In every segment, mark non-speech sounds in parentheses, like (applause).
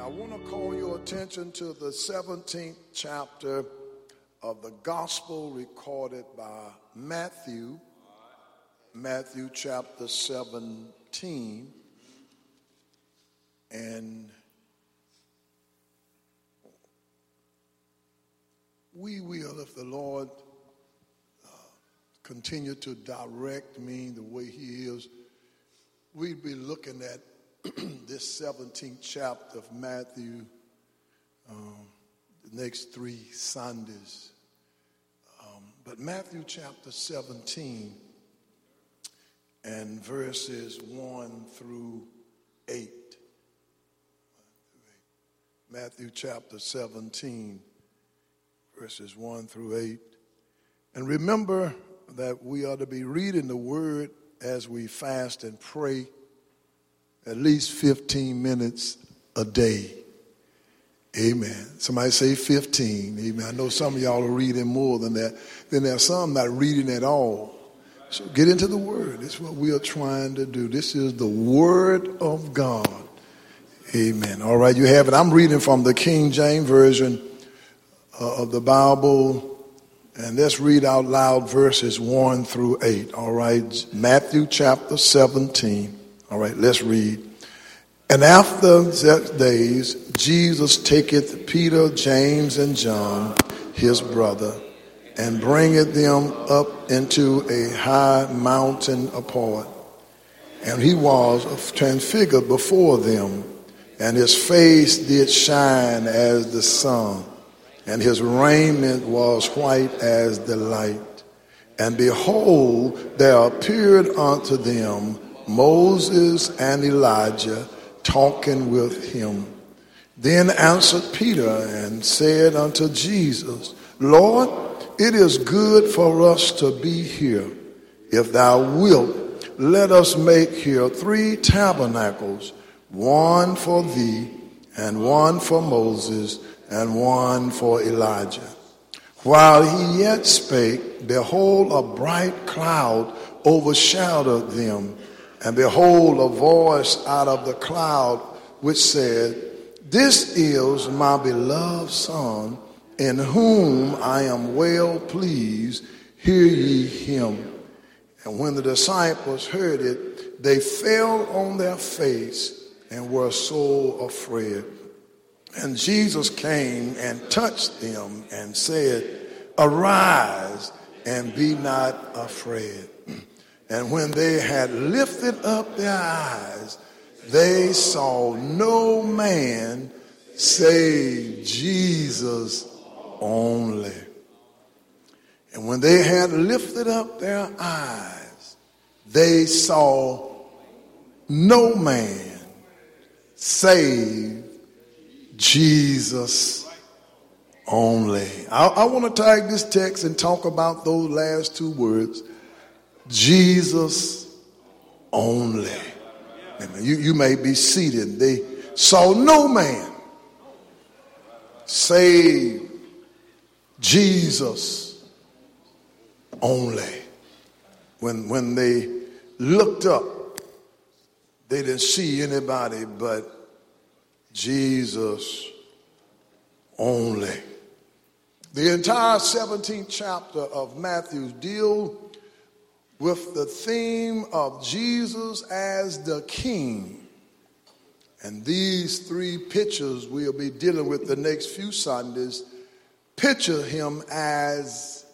I want to call your attention to the 17th chapter of the gospel recorded by Matthew, Matthew chapter 17. And we will, if the Lord uh, continue to direct me the way He is, we'd be looking at (clears throat) this 17th chapter of Matthew, um, the next three Sundays. Um, but Matthew chapter 17 and verses 1 through 8. Matthew chapter 17, verses 1 through 8. And remember that we are to be reading the word as we fast and pray at least 15 minutes a day. Amen. Somebody say 15. Amen. I know some of y'all are reading more than that. Then there are some not reading at all. So get into the Word. It's what we are trying to do. This is the Word of God. Amen. All right, you have it. I'm reading from the King James Version uh, of the Bible. And let's read out loud verses 1 through 8. All right, Matthew chapter 17. All right, let's read. And after that days, Jesus taketh Peter, James, and John, his brother, and bringeth them up into a high mountain apart. And he was transfigured before them, and his face did shine as the sun, and his raiment was white as the light. And behold, there appeared unto them Moses and Elijah talking with him. Then answered Peter and said unto Jesus, Lord, it is good for us to be here. If thou wilt, let us make here three tabernacles, one for thee, and one for Moses, and one for Elijah. While he yet spake, behold, a bright cloud overshadowed them and behold, a voice out of the cloud which said, This is my beloved Son, in whom I am well pleased. Hear ye him. And when the disciples heard it, they fell on their face and were so afraid. And Jesus came and touched them and said, Arise and be not afraid. And when they had lifted up their eyes, they saw no man save Jesus only. And when they had lifted up their eyes, they saw no man save Jesus only. I, I want to tag this text and talk about those last two words Jesus only. Amen. You, you may be seated. They saw no man save Jesus only. When, when they looked up, they didn't see anybody but Jesus only. The entire 17th chapter of Matthew deal with the theme of Jesus as the King. And these three pictures we'll be dealing with the next few Sundays picture him as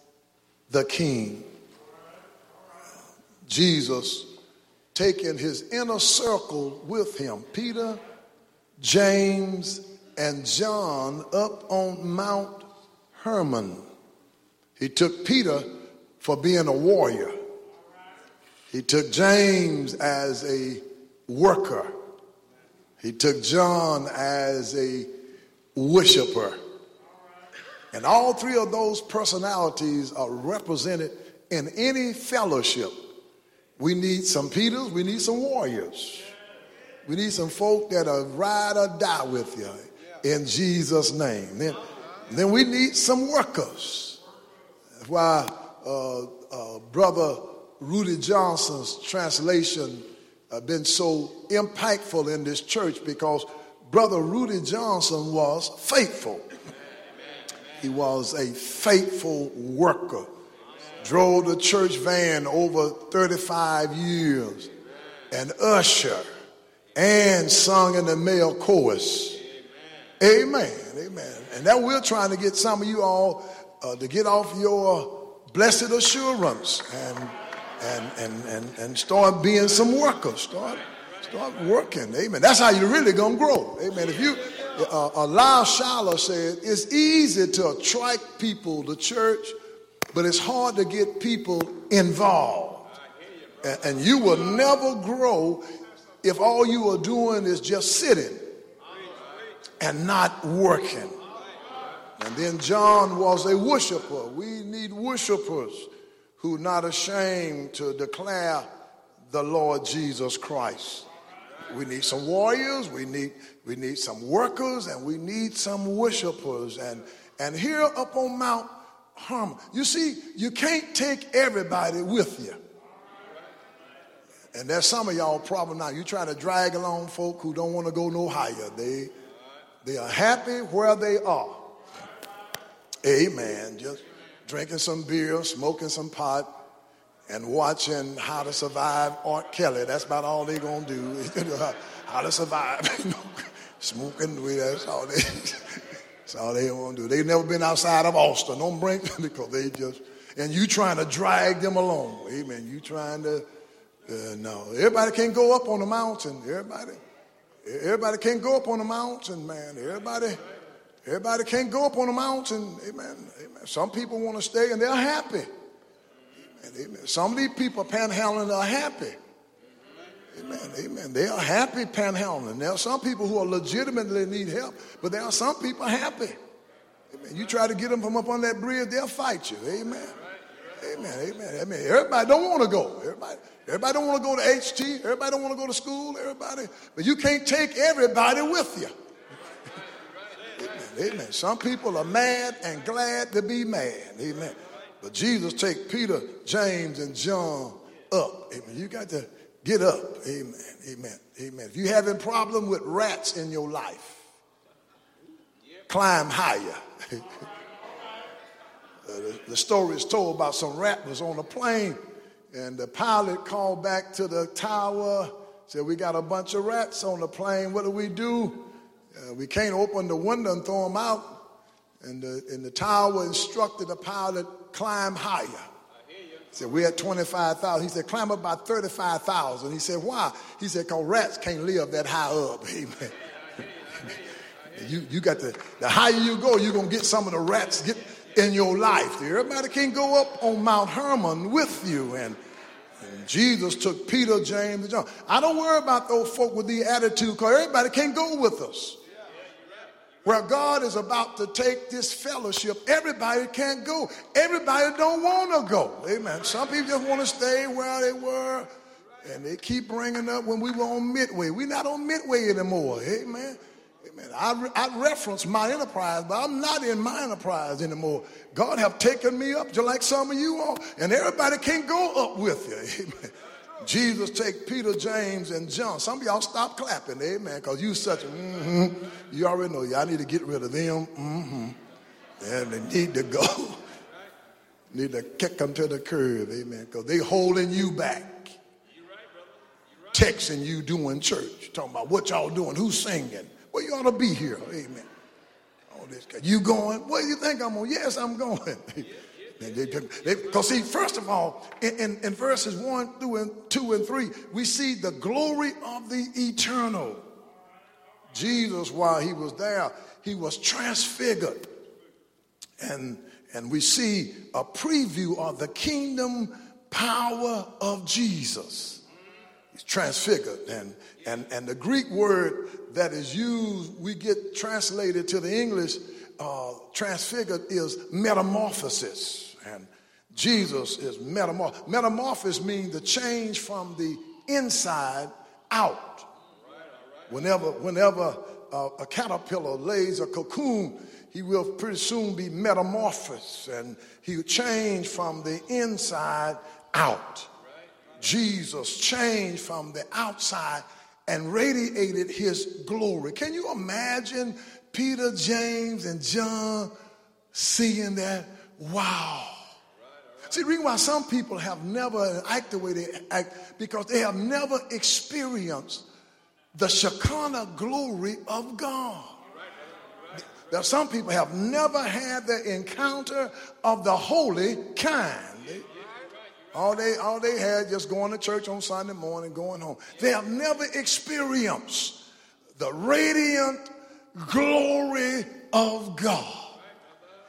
the King. Jesus taking his inner circle with him Peter, James, and John up on Mount Hermon. He took Peter for being a warrior. He took James as a worker. He took John as a worshiper. And all three of those personalities are represented in any fellowship. We need some Peters, we need some warriors. We need some folk that are ride or die with you in Jesus' name. Then, then we need some workers. That's why uh, uh, Brother Rudy Johnson's translation uh, been so impactful in this church because Brother Rudy Johnson was faithful. He was a faithful worker. Drove the church van over 35 years, an usher, and sung in the male chorus. Amen. Amen. And that we're trying to get some of you all uh, to get off your blessed assurance and, and, and, and, and start being some workers. Start, start working. Amen. That's how you're really going to grow. Amen. If you, uh, uh, Lyle Schaller said, it's easy to attract people to church, but it's hard to get people involved. And, and you will never grow if all you are doing is just sitting and not working. And then John was a worshiper. We need worshipers who not ashamed to declare the Lord Jesus Christ. We need some warriors, we need, we need some workers, and we need some worshipers. And, and here up on Mount Hermon, you see, you can't take everybody with you. And there's some of y'all problem now. You try to drag along folk who don't want to go no higher. They, they are happy where they are. Amen. Just drinking some beer, smoking some pot, and watching How to Survive R. Kelly. That's about all they're going to do. (laughs) how to survive. (laughs) smoking weed, that's all they, (laughs) that's all they want to do. They've never been outside of Austin. Don't bring because they just, and you trying to drag them along. Amen. You trying to, uh, no. Everybody can't go up on the mountain. Everybody. Everybody can't go up on the mountain, man. Everybody, everybody can't go up on the mountain. Amen. Amen. Some people want to stay and they're happy. Amen. Some of these people panhandling are happy. Amen. Amen. They are happy panhandling. There are some people who are legitimately need help, but there are some people happy. Amen. You try to get them from up on that bridge, they'll fight you. Amen. Amen. Amen. Amen. Everybody don't want to go. Everybody, everybody don't want to go to HT. Everybody don't want to go to school. Everybody, but you can't take everybody with you. Amen. Some people are mad and glad to be mad. Amen. But Jesus take Peter, James, and John up. Amen. You got to get up. Amen. Amen. Amen. If you're having problem with rats in your life, climb higher. (laughs) Uh, the, the, story is told about some rat was on a plane, and the pilot called back to the tower, said, "We got a bunch of rats on the plane. What do we do? Uh, we can't open the window and throw them out." And the, and the tower instructed the pilot climb higher. He said, We're at 25,000. He said, Climb up about 35,000. He said, Why? He said, Because rats can't live that high up. (laughs) Amen. (laughs) you, you got to, the higher you go, you're going to get some of the rats. Get, in your life. Everybody can't go up on Mount Hermon with you. And, and Jesus took Peter, James, and John. I don't worry about those folk with the attitude because everybody can't go with us. Where God is about to take this fellowship, everybody can't go. Everybody don't want to go. Amen. Some people just want to stay where they were. And they keep bringing up when we were on Midway. We're not on Midway anymore. Amen. Amen. I, I reference my enterprise, but I'm not in my enterprise anymore. God have taken me up just like some of you are, and everybody can't go up with you. (laughs) Amen. Jesus take Peter, James, and John. Some of y'all stop clapping, amen, because you such a, mm-hmm. you already know, y'all need to get rid of them. Mm-hmm. And they need to go. (laughs) need to kick them to the curb, amen, because they holding you back. Texting you doing church, talking about what y'all doing, who's singing. Well, you ought to be here. Amen. All this. You going? What do you think I'm going? Yes, I'm going. (laughs) Because see, first of all, in, in, in, verses 1 through and 2 and 3, we see the glory of the eternal. Jesus, while he was there, he was transfigured. And, and we see a preview of the kingdom power of Jesus. He's transfigured. And, and, and the Greek word that is used, we get translated to the English, uh, transfigured, is metamorphosis. And Jesus is metamorph. Metamorphosis means the change from the inside out. Whenever, whenever a caterpillar lays a cocoon, he will pretty soon be metamorphosed and he'll change from the inside out. Jesus changed from the outside and radiated his glory. Can you imagine Peter, James, and John seeing that? Wow. See, the reason why some people have never acted the way they act because they have never experienced the Shekinah glory of God. There some people have never had the encounter of the holy kind. all they all they had just going to church on Sunday morning, going home. They have never experienced the radiant glory of God.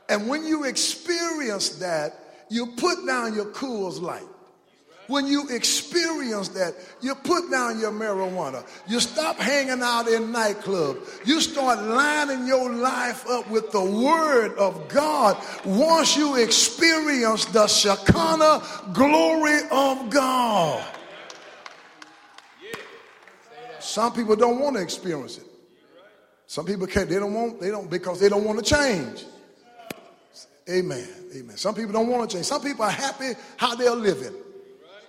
And when you experience that, you put down your Coors Light. When you experience that, you put down your marijuana. You stop hanging out in nightclubs. You start lining your life up with the Word of God. Once you experience the Shekinah glory of God. Some people don't want to experience it. Some people can't. They don't want. They don't because they don't want to change. Amen. Amen. Some people don't want to change. Some people are happy how they're living.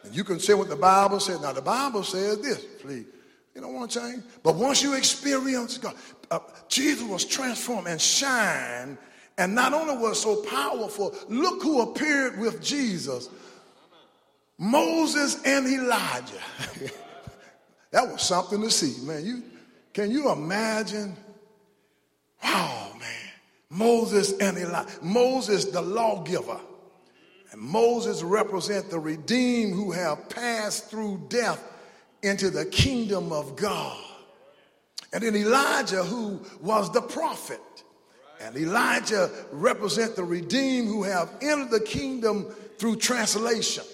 And you can say what the Bible says. Now, the Bible says this, please. You don't want to change. But once you experience God, uh, Jesus was transformed and shine. And not only was so powerful, look who appeared with Jesus Moses and Elijah. (laughs) that was something to see, man. You, can you imagine? Wow. Moses and Elijah. Moses, the lawgiver. And Moses represent the redeemed who have passed through death into the kingdom of God. And then Elijah, who was the prophet. And Elijah represent the redeemed who have entered the kingdom through translation.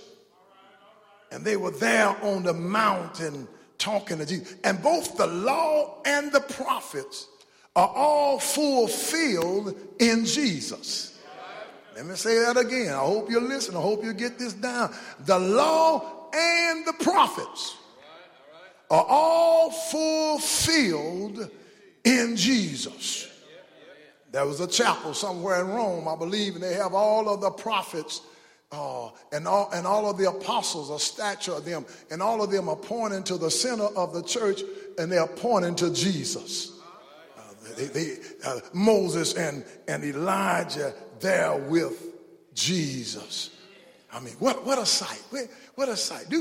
And they were there on the mountain talking to Jesus. And both the law and the prophets are all fulfilled in Jesus. Let me say that again. I hope you listen. I hope you get this down. The law and the prophets are all fulfilled in Jesus. There was a chapel somewhere in Rome, I believe, and they have all of the prophets uh, and, all, and all of the apostles, a statue of them, and all of them are pointing to the center of the church, and they are pointing to Jesus. They, they, uh, Moses and, and Elijah there with Jesus. I mean, what, what a sight. What a sight.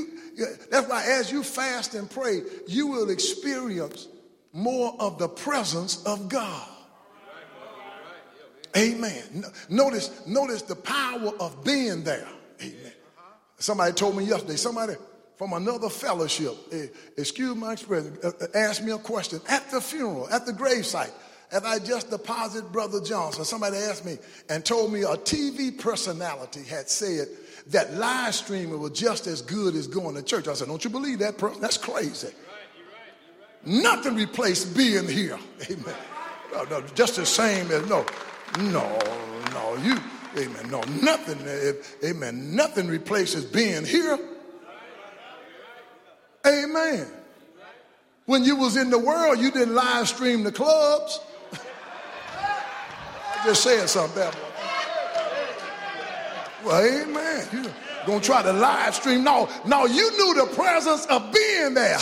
That's why as you fast and pray, you will experience more of the presence of God. Amen. Notice, notice the power of being there. Amen. Somebody told me yesterday, somebody from another fellowship, eh, excuse my expression, uh, uh, asked me a question at the funeral, at the gravesite. As I just deposited Brother Johnson, somebody asked me and told me a TV personality had said that live streaming was just as good as going to church. I said, Don't you believe that person? That's crazy. Nothing replaced being here. (laughs) Amen. No, no, just the same as no, no, no, you, amen. No, nothing, amen. Nothing replaces being here. Amen. When you was in the world, you didn't live stream the clubs. (laughs) I just saying something there. Well, amen. You're going to try to live stream. No, no, you knew the presence of being there.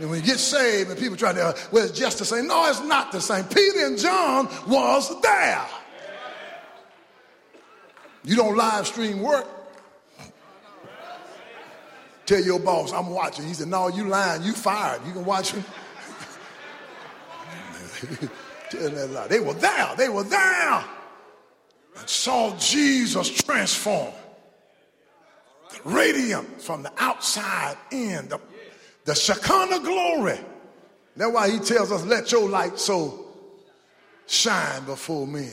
and (laughs) when you get saved and people try to, well, it's just the same. No, it's not the same. Peter and John was there. You don't live stream work. Tell your boss, I'm watching. He said, no, you lying. You fired. You can watch him. (laughs) They were there. They were there. And saw Jesus transform. The radiant from the outside in. The, the Shekinah glory. That's why he tells us, let your light so shine before men.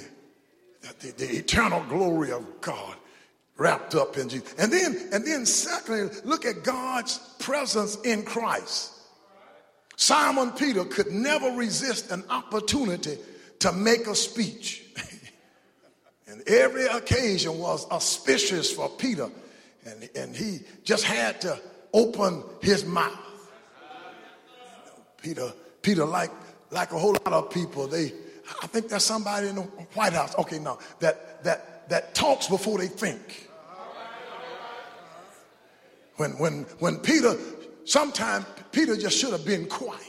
The, the, the eternal glory of God wrapped up in Jesus. And then, and then secondly, look at God's presence in Christ. Simon Peter could never resist an opportunity to make a speech. (laughs) and every occasion was auspicious for Peter. And, and he just had to open his mouth. Peter, Peter, like, like a whole lot of people, they, I think there's somebody in the White House, okay, no, that, that, that talks before they think. When, when, when Peter sometimes Peter just should have been quiet.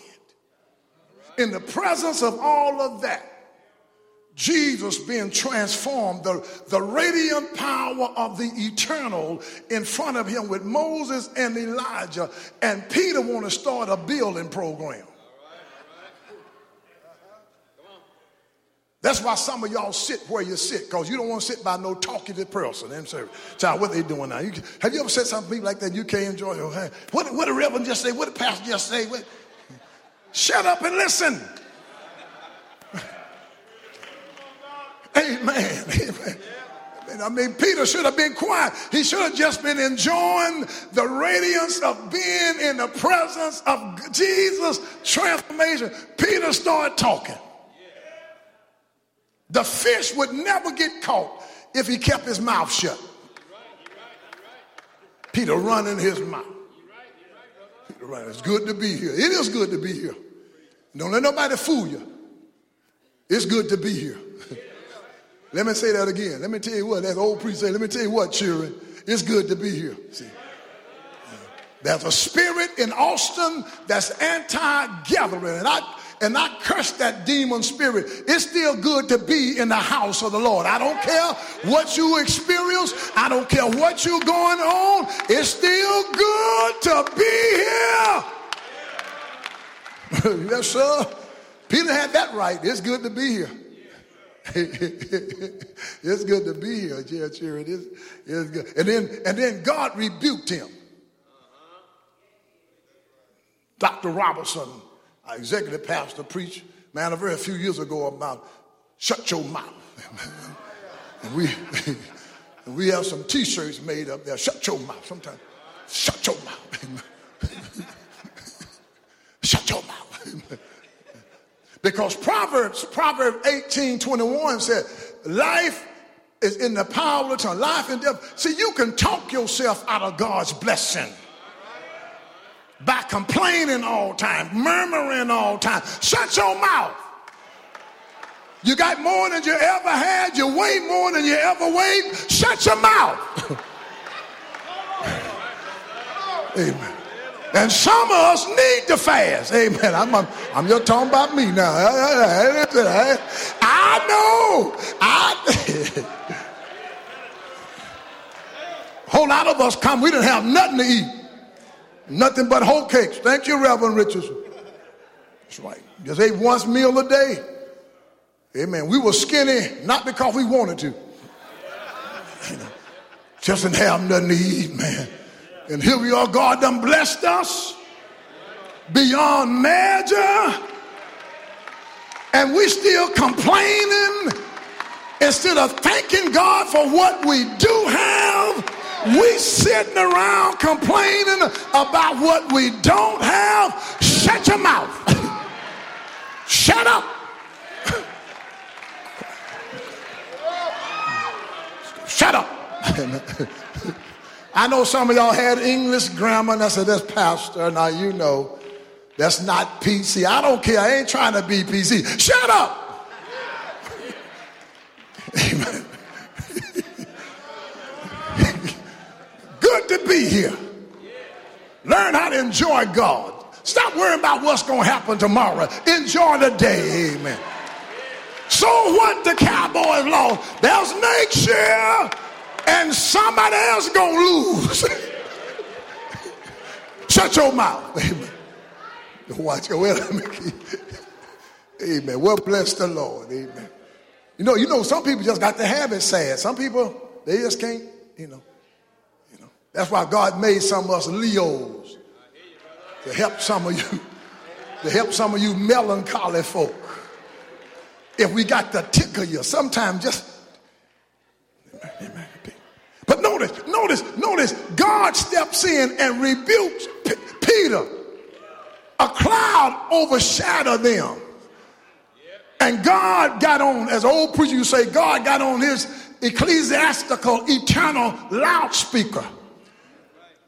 In the presence of all of that, Jesus being transformed, the, the radiant power of the eternal in front of him with Moses and Elijah, and Peter want to start a building program. That's why some of y'all sit where you sit, because you don't want to sit by no talkative person. So, child, what they doing now? You, have you ever said something like that you can't enjoy? Your, what, what the reverend just say? What the pastor just say? What? Shut up and listen. (laughs) Amen. Amen. I mean, Peter should have been quiet. He should have just been enjoying the radiance of being in the presence of Jesus' transformation. Peter started talking. The fish would never get caught if he kept his mouth shut. Peter running his mouth. Peter running. It's good to be here. It is good to be here. Don't let nobody fool you. It's good to be here. (laughs) let me say that again. Let me tell you what, that old priest said, let me tell you what, children, it's good to be here. See, there's a spirit in Austin that's anti-gathering. And I and I curse that demon spirit. It's still good to be in the house of the Lord. I don't care what you experience. I don't care what you're going on. It's still good to be here. (laughs) yes, sir. Peter had that right. It's good to be here. (laughs) it's good to be here, yeah, sure it is. It's good. And then and then God rebuked him. Dr. Robertson our executive pastor preached, man, a very few years ago about shut your mouth. (laughs) and we, (laughs) and we have some t-shirts made up there, shut your mouth. Sometimes, shut your mouth. (laughs) shut your mouth. because Proverbs, Proverbs 18, 21 said, life is in the power of the tongue. Life and death. See, you can talk yourself out of God's blessing by complaining all time, murmuring all time. Shut your mouth. You got more than you ever had. You weigh more than you ever weighed. Shut your mouth. (laughs) Amen. And some of us need to fast. Amen. I'm, I'm, I'm just talking about me now. I know. I (laughs) whole lot of us come. We didn't have nothing to eat. Nothing but whole cakes. Thank you, Reverend Richardson. That's right. Just ate once meal a day. Amen. We were skinny, not because we wanted to. Just didn't have nothing to eat, man. And here we are. God done blessed us beyond measure. And we still complaining instead of thanking God for what we do have we sitting around complaining about what we don't have. Shut your mouth. (laughs) Shut up. (laughs) Shut up. (laughs) I know some of y'all had English grammar, and I said, that's pastor. Now you know that's not PC. I don't care. I ain't trying to be PC. Shut up. Amen. Good to be here. Learn how to enjoy God. Stop worrying about what's going to happen tomorrow. Enjoy the day. Amen. So what the Cowboys lost? There's next year, and somebody else going to lose. (laughs) Shut your mouth. Amen. Watch your well, Amen. Well, bless the Lord. Amen. You know, you know, some people just got to have it sad. Some people, they just can't, you know. That's why God made some of us Leos to help some of you, to help some of you melancholy folk. If we got to tickle you, sometimes just. But notice, notice, notice, God steps in and rebukes P- Peter. A cloud overshadowed them. And God got on, as old preacher you say, God got on his ecclesiastical eternal loudspeaker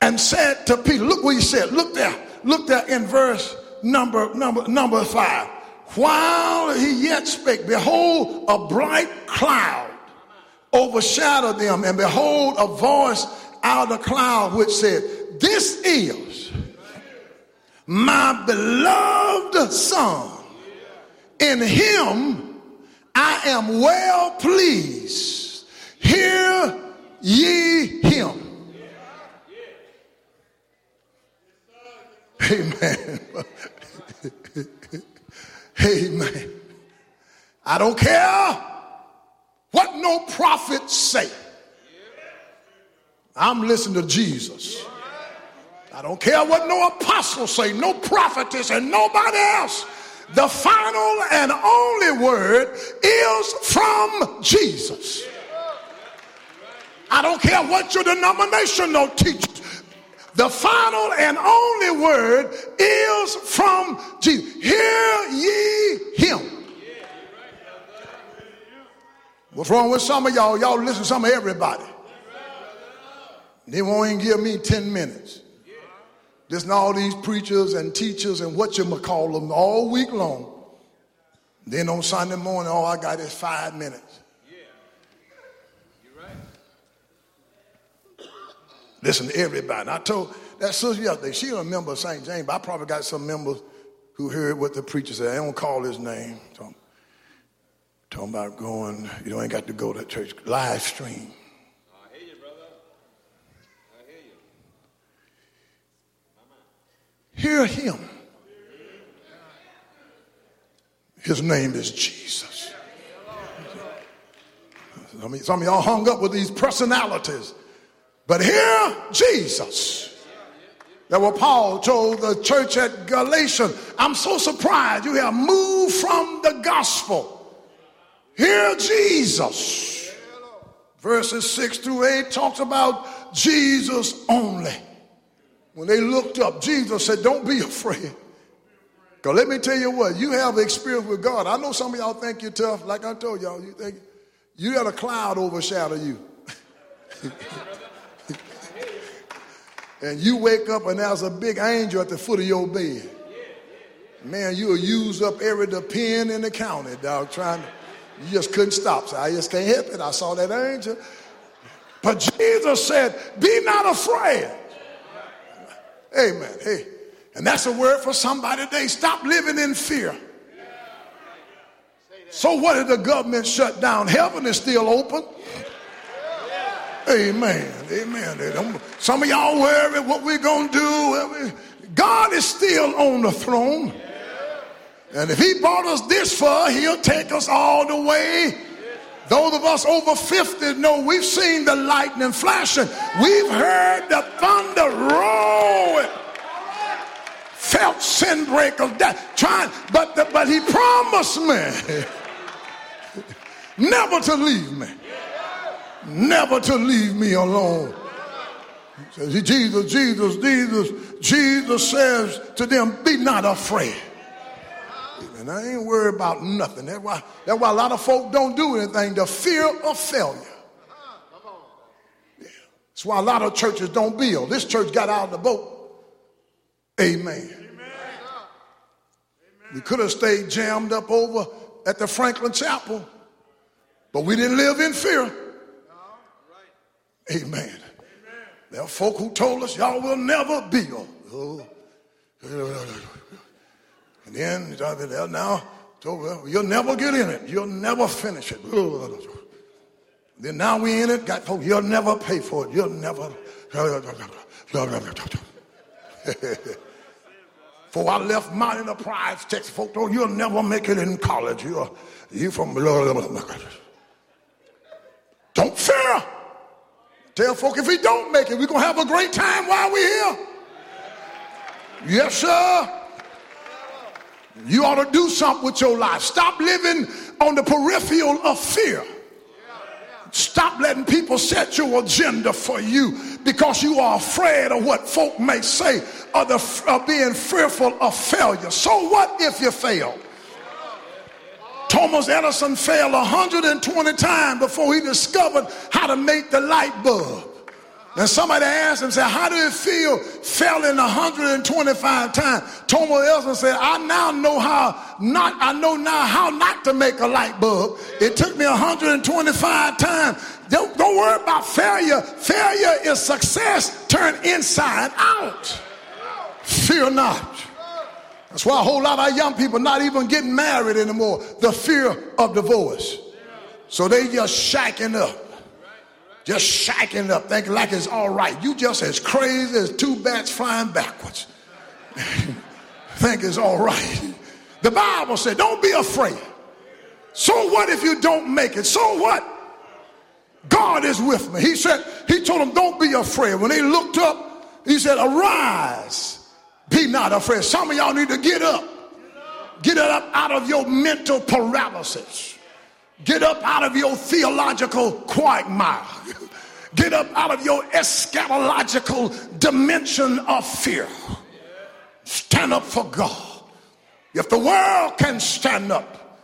and said to Peter, look what he said. Look there. Look there in verse number number number five. While he yet spake, behold, a bright cloud overshadowed them, and behold, a voice out of the cloud which said, This is my beloved Son. In him I am well pleased. Hear ye him. Amen. Amen. I don't care what no prophet say. I'm listening to Jesus. I don't care what no apostle say, no prophetess, and nobody else. The final and only word is from Jesus. I don't care what your denominational teaches. The final and only word is from Jesus. Hear ye him. What's wrong with some of y'all? Y'all listen to some of everybody. They won't even give me 10 minutes. Listen to all these preachers and teachers and what you call them all week long. Then on Sunday morning, all I got is five minutes. Listen to everybody. I told that sister yesterday, she a member of St. James, but I probably got some members who heard what the preacher said. I don't call his name. Talking, talking about going, you don't ain't got to go to church. Live stream. I hear you, brother. I hear you. Hear him. His name is Jesus. Some of y'all hung up with these personalities. But here, Jesus. That what Paul told the church at Galatians. I'm so surprised you have moved from the gospel. Here, Jesus. Verses 6 through 8 talks about Jesus only. When they looked up, Jesus said, Don't be afraid. Because let me tell you what, you have experience with God. I know some of y'all think you're tough. Like I told y'all, you think you got a cloud overshadow you. (laughs) and you wake up and there's a big angel at the foot of your bed. Man, you'll use up every pen in the county, dog, trying to, you just couldn't stop. So I just can't help it. I saw that angel. But Jesus said, be not afraid. Amen. Hey, and that's a word for somebody today. Stop living in fear. So what if the government shut down? Heaven is still open. Amen. Amen. Some of y'all worry what we're going to do. God is still on the throne. And if he brought us this far, he'll take us all the way. Those of us over 50 know we've seen the lightning flashing. We've heard the thunder roaring. Felt sin breakers trying, but, the, but he promised me (laughs) never to leave me never to leave me alone. he Says, Jesus, Jesus, Jesus, Jesus says to them, be not afraid. And I ain't worried about nothing. That's why, that's why a lot of folk don't do anything. The fear of failure. Yeah. That's why a lot of churches don't build. This church got out of the boat. Amen. Amen. We could have stayed jammed up over at the Franklin Chapel, but we didn't live in fear. Amen. There are folk who told us y'all will never build. Oh. And then now told well, you'll never get in it. You'll never finish it. Then now we in it, got folk, you'll never pay for it. You'll never. For I left mine in the prize text, folk told you'll never make it in college. You're you from Don't fear. Tell folk if we don't make it, we're going to have a great time while we're here. Yes, sir. You ought to do something with your life. Stop living on the peripheral of fear. Stop letting people set your agenda for you because you are afraid of what folk may say or the, of being fearful of failure. So what if you fail? Thomas Edison failed 120 times before he discovered how to make the light bulb. And somebody asked him, said, how do it feel failing 125 times? Thomas Edison said, I now know how not, I know now how not to make a light bulb. It took me 125 times. Don't, don't worry about failure. Failure is success turned inside out. Fear not. That's why a whole lot of young people not even getting married anymore. The fear of divorce. So they just shacking up. Just shacking up, thinking like it's all right. You just as crazy as two bats flying backwards. (laughs) Think it's all right. The Bible said, don't be afraid. So what if you don't make it? So what? God is with me. He said, He told them, don't be afraid. When they looked up, He said, arise be not afraid. Some of y'all need to get up. Get up out of your mental paralysis. Get up out of your theological quagmire. (laughs) Get up out of your eschatological dimension of fear. Stand up for God. If the world can stand up,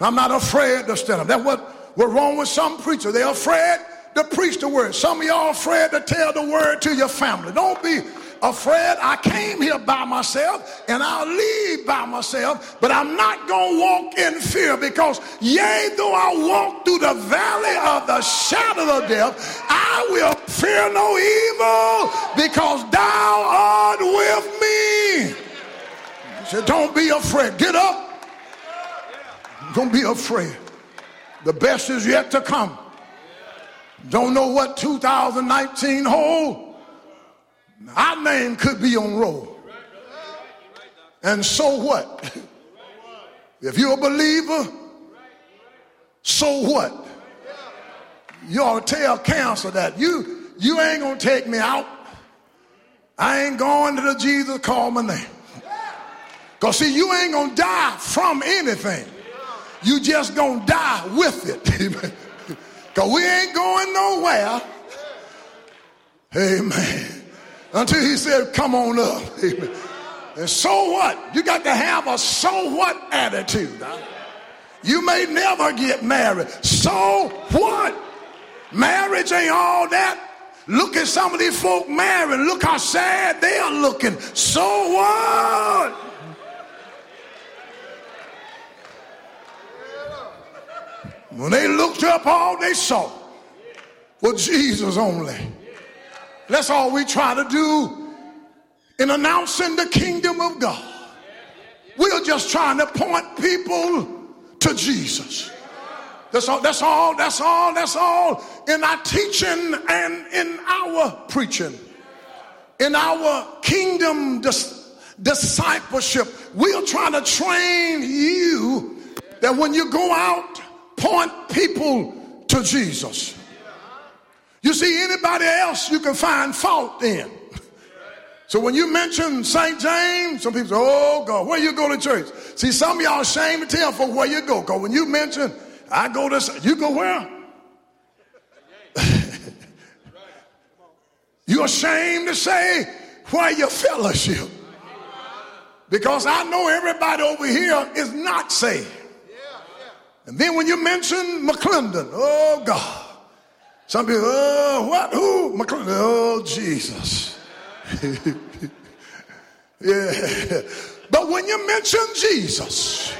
I'm not afraid to stand up. That's what we're wrong with some preachers. They're afraid to preach the word. Some of y'all afraid to tell the word to your family. Don't be afraid. I came here by myself and I'll leave by myself, but I'm not going to walk in fear because, yea, though I walk through the valley of the shadow of death, I will fear no evil because thou art with me. He said, Don't be afraid. Get up. Don't be afraid. The best is yet to come. Don't know what 2019 holds. Our name could be on roll. And so what? If you're a believer, so what? You ought to tell cancer that you you ain't gonna take me out. I ain't going to the Jesus call my name. Cause see, you ain't gonna die from anything. You just gonna die with it. (laughs) Cause we ain't going nowhere. Amen until he said, Come on up. (laughs) And so what? You got to have a so what attitude. You may never get married. So what? Marriage ain't all that. Look at some of these folk married. Look how sad they are looking. So what? When they looked up, all they saw was Jesus only. That's all we try to do in announcing the kingdom of God. We're just trying to point people to Jesus. That's all, that's all, that's all, that's all in our teaching and in our preaching. In our kingdom dis- discipleship, we are trying to train you that when you go out, point people to Jesus. You see, anybody else you can find fault in. So when you mention St. James, some people say, oh God, where you go to church? See, some of y'all ashamed to tell for where you go. Because when you mention, I go to, you go where? (laughs) You're ashamed to say where you fellowship. Because I know everybody over here is not saved. And then when you mention McClendon, oh God. Some people, oh, what? Who? McClendon. Oh, Jesus. (laughs) yeah. But when you mention Jesus,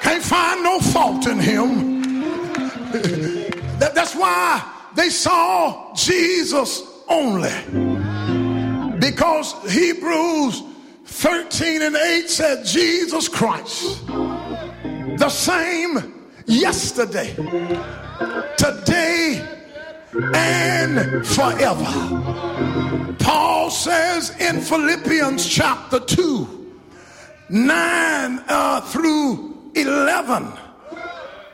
can't find no fault in him. (laughs) that, that's why they saw Jesus only. Because Hebrews 13 and 8 said, Jesus Christ, the same yesterday today and forever. Paul says in Philippians chapter 2, 9 uh, through 11,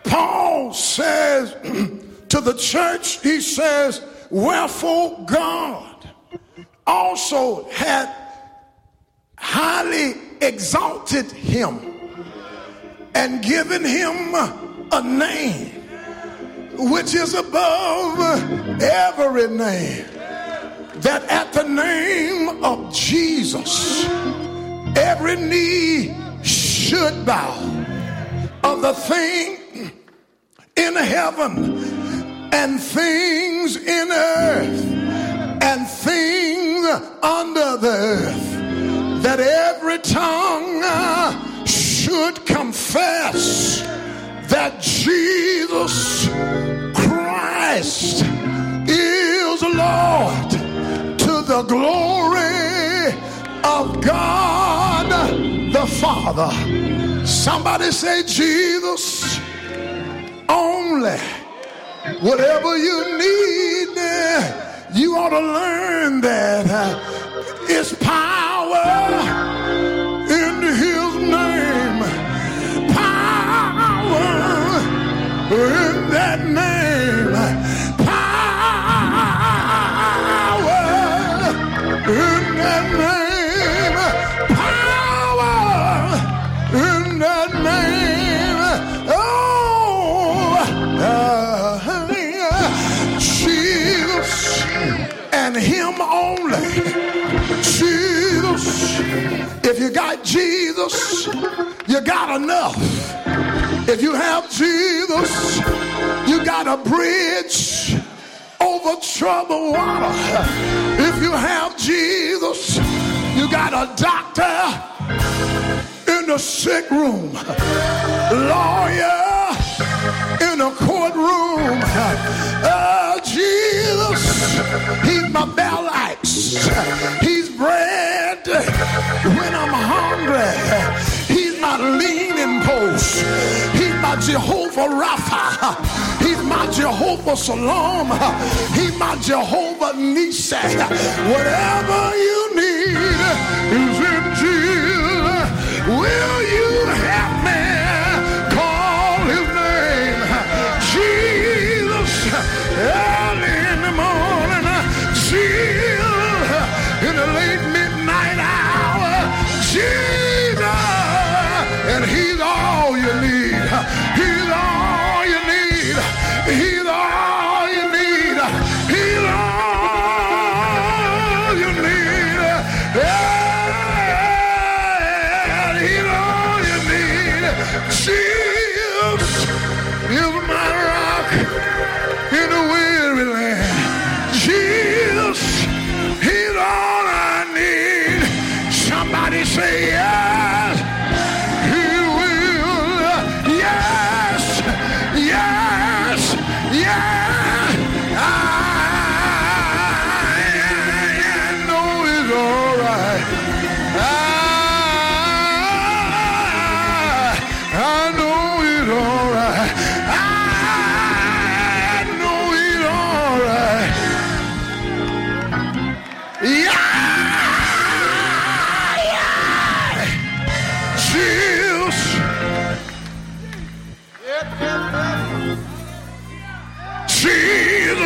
Paul says (clears throat) to the church, he says, Wherefore God also had highly exalted him and given him a name which is above every name. That at the name of Jesus, every knee should bow of the thing in heaven and things in earth and things under the earth, that every tongue should confess that Jesus Christ is Lord to the glory of God the Father. Somebody say, Jesus, only. Whatever you need, you ought to learn that uh, it's power in that name. Power in that name. Power in that name. Oh, uh, Jesus and Him only. Jesus. If you got Jesus, you got enough. If you have Jesus, you got a bridge over troubled water. If you have Jesus, you got a doctor in the sick room, lawyer in a courtroom. Uh, Jesus, he's my bell axe. He's bread Jehovah Rapha. He's my Jehovah Shalom. He's my Jehovah Nissi. Whatever you need is in Jesus. Will you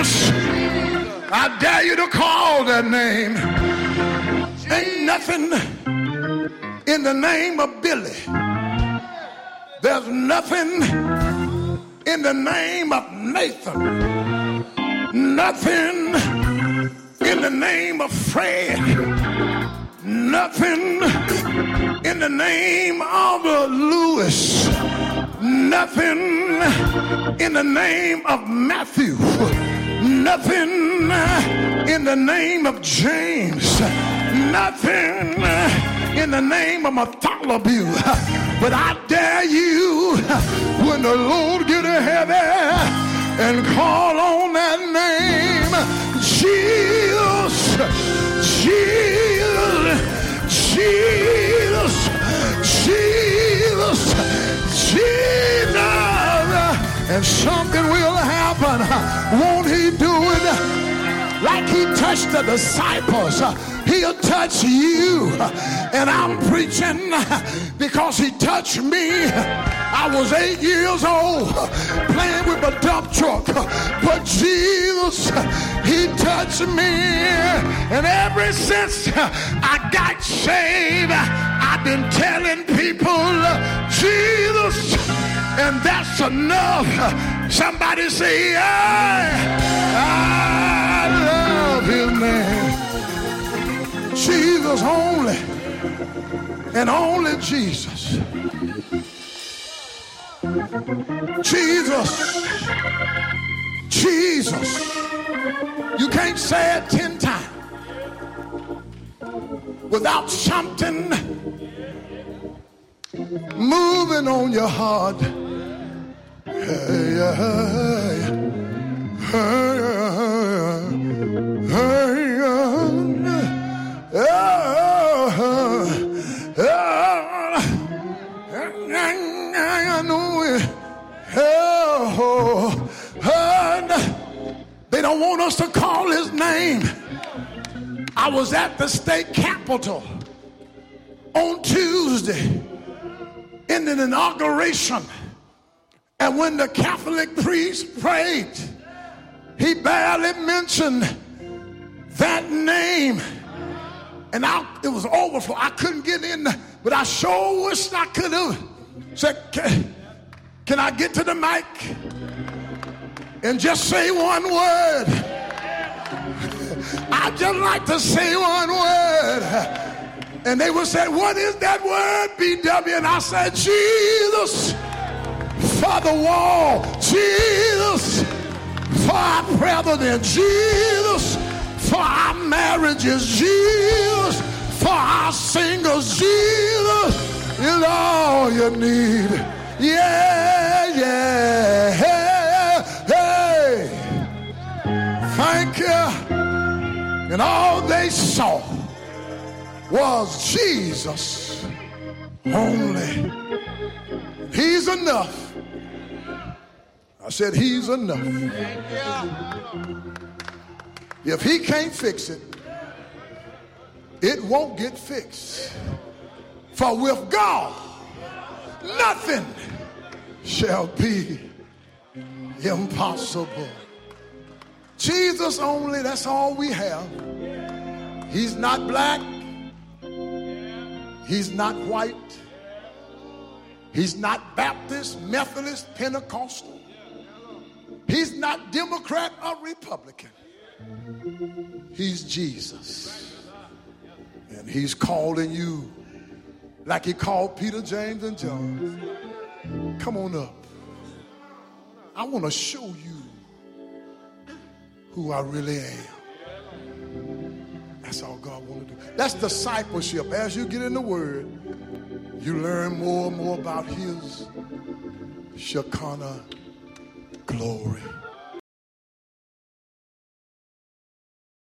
Jesus. I dare you to call that name. Ain't nothing in the name of Billy. There's nothing in the name of Nathan. Nothing in the name of Fred. Nothing in the name of Lewis. Nothing in the name of Matthew. Nothing in the name of James. Nothing in the name of Bartholomew. But I dare you, when the Lord get a heavy and call on that name, Jesus, Jesus, Jesus, Jesus, Jesus, and something will happen. Won't he do it? Like he touched the disciples, he'll touch you. And I'm preaching because he touched me. I was eight years old playing with a dump truck, but Jesus, he touched me. And ever since I got saved, I've been telling people, Jesus, and that's enough. Somebody say, I, I love his name. Jesus only, and only Jesus. Jesus. Jesus. You can't say it ten times without something moving on your heart. They don't want us to call his name. I was at the state capitol on Tuesday in an inauguration. And when the Catholic priest prayed, he barely mentioned that name. And I, it was overflow. I couldn't get in, but I sure wished I could have said, can, can I get to the mic and just say one word? (laughs) I'd just like to say one word. And they would say, What is that word, BW? And I said, Jesus for the wall, Jesus for our president, Jesus for our marriages, Jesus for our singles, Jesus is all you need. Yeah, yeah, hey, hey. Thank you. And all they saw was Jesus only. He's enough. I said, He's enough. If He can't fix it, it won't get fixed. For with God, nothing shall be impossible. Jesus only, that's all we have. He's not black, He's not white, He's not Baptist, Methodist, Pentecostal. He's not Democrat or Republican. He's Jesus. And he's calling you like he called Peter, James, and John. Come on up. I want to show you who I really am. That's all God wants to do. That's discipleship. As you get in the Word, you learn more and more about His Shekinah glory.